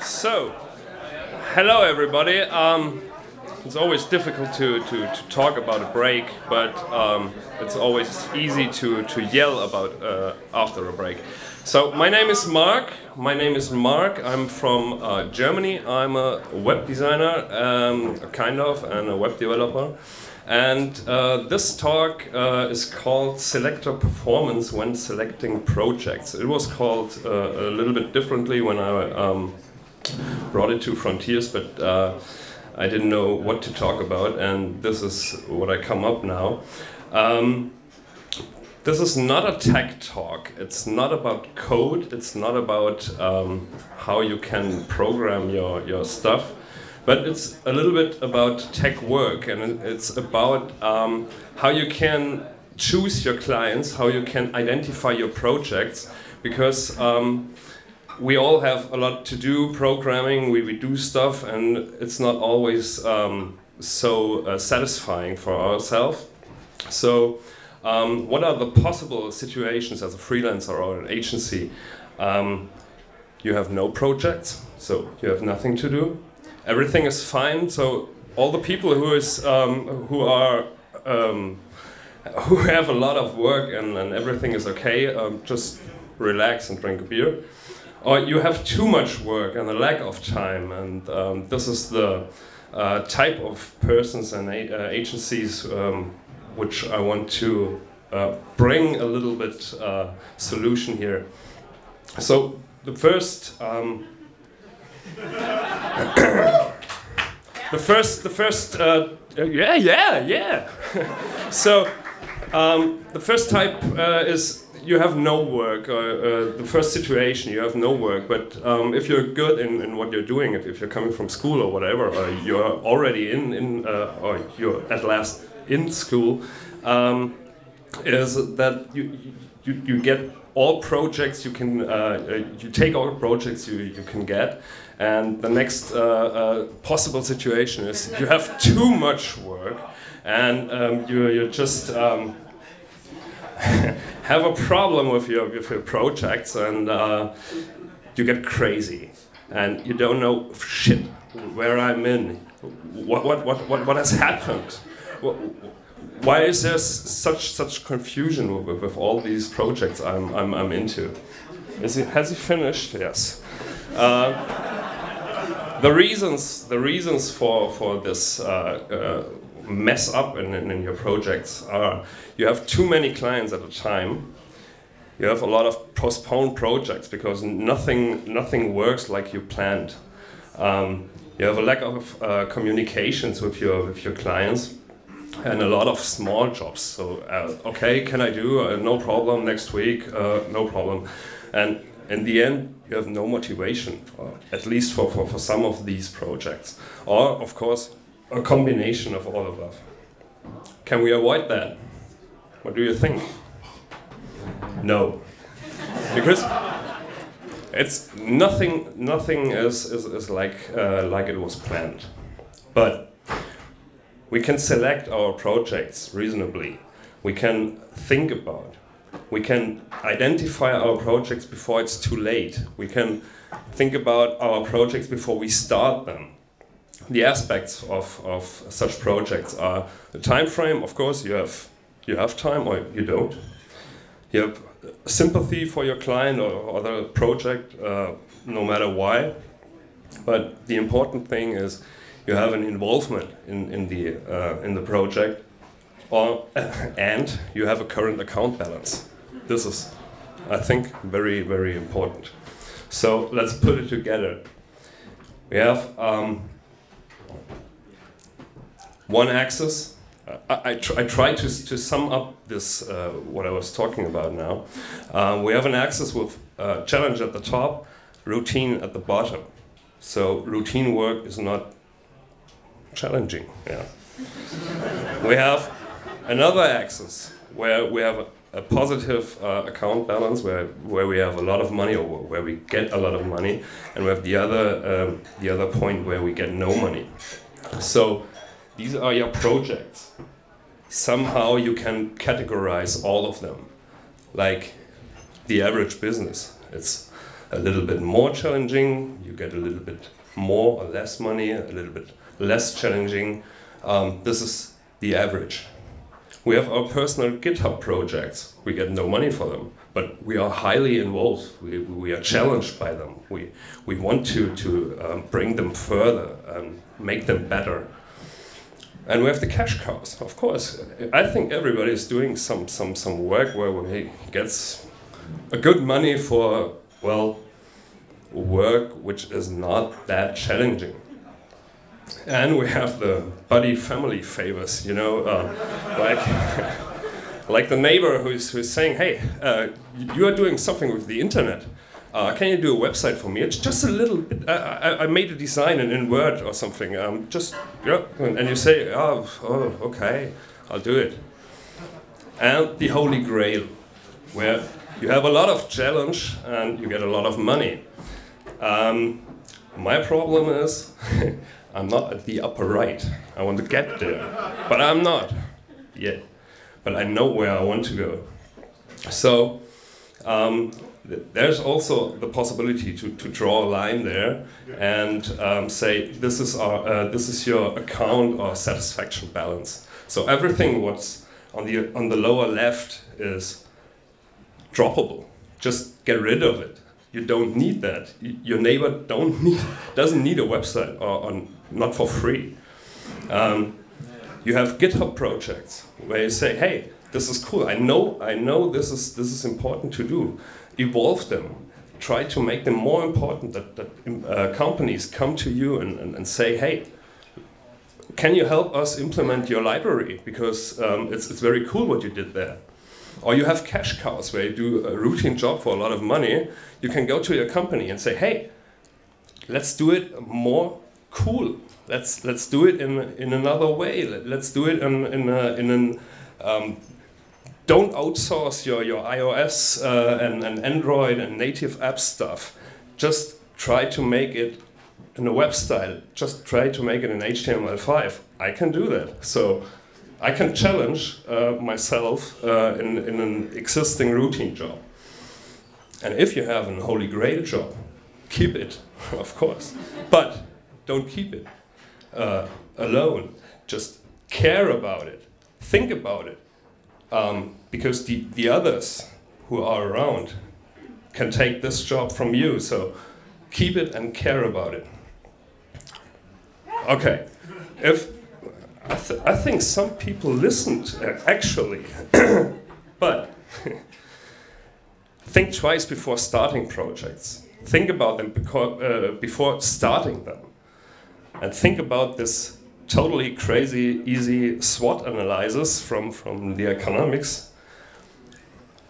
So, hello everybody. Um, it's always difficult to, to, to talk about a break, but um, it's always easy to, to yell about uh, after a break. So, my name is Mark. My name is Mark. I'm from uh, Germany. I'm a web designer, um, kind of, and a web developer. And uh, this talk uh, is called Selector Performance when Selecting Projects. It was called uh, a little bit differently when I um, brought it to Frontiers, but uh, I didn't know what to talk about, and this is what I come up now. Um, this is not a tech talk. It's not about code. It's not about um, how you can program your, your stuff but it's a little bit about tech work and it's about um, how you can choose your clients, how you can identify your projects, because um, we all have a lot to do programming, we, we do stuff, and it's not always um, so uh, satisfying for ourselves. So, um, what are the possible situations as a freelancer or an agency? Um, you have no projects, so you have nothing to do everything is fine. So all the people who is um, who are um, who have a lot of work and, and everything is okay, um, just relax and drink a beer. Or you have too much work and a lack of time, and um, this is the uh, type of persons and uh, agencies um, which I want to uh, bring a little bit uh, solution here. So the first um, the first, the first, uh, yeah, yeah, yeah. so, um, the first type uh, is you have no work. Uh, uh, the first situation, you have no work. But um, if you're good in, in what you're doing, if, if you're coming from school or whatever, or you're already in, in uh, or you're at last in school, um, is that you, you, you get all projects you can, uh, uh, you take all projects you, you can get, and the next uh, uh, possible situation is you have too much work and um, you, you just um, have a problem with your, with your projects and uh, you get crazy and you don't know shit where I'm in. What, what, what, what, what has happened? Why is there such such confusion with, with all these projects I'm, I'm, I'm into? Is has he finished? Yes. Uh, the reasons the reasons for for this uh, uh, mess up in, in, in, your projects are you have too many clients at a time. You have a lot of postponed projects because nothing nothing works like you planned. Um, you have a lack of uh, communications with your with your clients and a lot of small jobs. So uh, okay, can I do? Uh, no problem. Next week, uh, no problem. And in the end, you have no motivation, at least for, for, for some of these projects. Or, of course, a combination of all of above. Can we avoid that? What do you think? No. Because it's nothing nothing is, is, is like uh, like it was planned. But we can select our projects reasonably. We can think about we can identify our projects before it's too late. We can think about our projects before we start them. The aspects of, of such projects are the time frame, of course, you have, you have time or you don't. You have sympathy for your client or, or the project, uh, no matter why. But the important thing is you have an involvement in, in, the, uh, in the project or, and you have a current account balance. This is, I think, very, very important. So let's put it together. We have um, one axis. I, I, tr I try to, to sum up this, uh, what I was talking about now. Um, we have an axis with uh, challenge at the top, routine at the bottom. So routine work is not challenging. Yeah. we have another axis where we have a, a positive uh, account balance where, where we have a lot of money or where we get a lot of money and we have the other um, the other point where we get no money so these are your projects somehow you can categorize all of them like the average business it's a little bit more challenging, you get a little bit more or less money, a little bit less challenging. Um, this is the average. We have our personal GitHub projects. We get no money for them, but we are highly involved. We, we are challenged by them. We, we want to, to um, bring them further and make them better. And we have the cash cows, of course. I think everybody is doing some, some, some work where he gets a good money for, well, work which is not that challenging. And we have the buddy family favors, you know, uh, like, like the neighbor who's, who's saying, hey, uh, you are doing something with the internet. Uh, can you do a website for me? It's just a little bit. I, I made a design in, in Word or something. Um, just yeah, and you say, oh, oh, okay, I'll do it. And the Holy Grail, where you have a lot of challenge and you get a lot of money. Um, my problem is I'm not at the upper right. I want to get there, but I'm not yet. But I know where I want to go. So um, there's also the possibility to, to draw a line there and um, say this is our uh, this is your account or satisfaction balance. So everything what's on the on the lower left is droppable. Just get rid of it you don't need that. Your neighbor don't need, doesn't need a website or, or not for free. Um, you have GitHub projects where you say, "Hey, this is cool. I know, I know this is this is important to do. Evolve them. Try to make them more important. That, that uh, companies come to you and, and, and, say, "Hey, can you help us implement your library? Because um, it's it's very cool what you did there." Or you have cash cows where you do a routine job for a lot of money. You can go to your company and say, hey, let's do it more cool. Let's, let's do it in, in another way. Let's do it in, in, a, in an, um, don't outsource your, your iOS uh, and, and Android and native app stuff. Just try to make it in a web style. Just try to make it in HTML5. I can do that. So I can challenge uh, myself uh, in, in an existing routine job. And if you have an holy grail job, keep it, of course. But don't keep it uh, alone. Just care about it. Think about it. Um, because the, the others who are around can take this job from you. So keep it and care about it. Okay. If I, th I think some people listened uh, actually, but think twice before starting projects. Think about them because, uh, before starting them. And think about this totally crazy, easy SWOT analysis from, from the economics,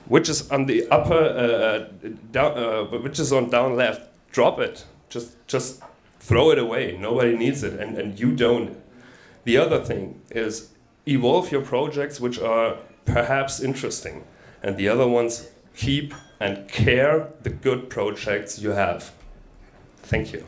which is on the upper, uh, down, uh, which is on down left. Drop it. Just, just throw it away. Nobody needs it, and, and you don't the other thing is evolve your projects which are perhaps interesting, and the other ones keep and care the good projects you have. Thank you.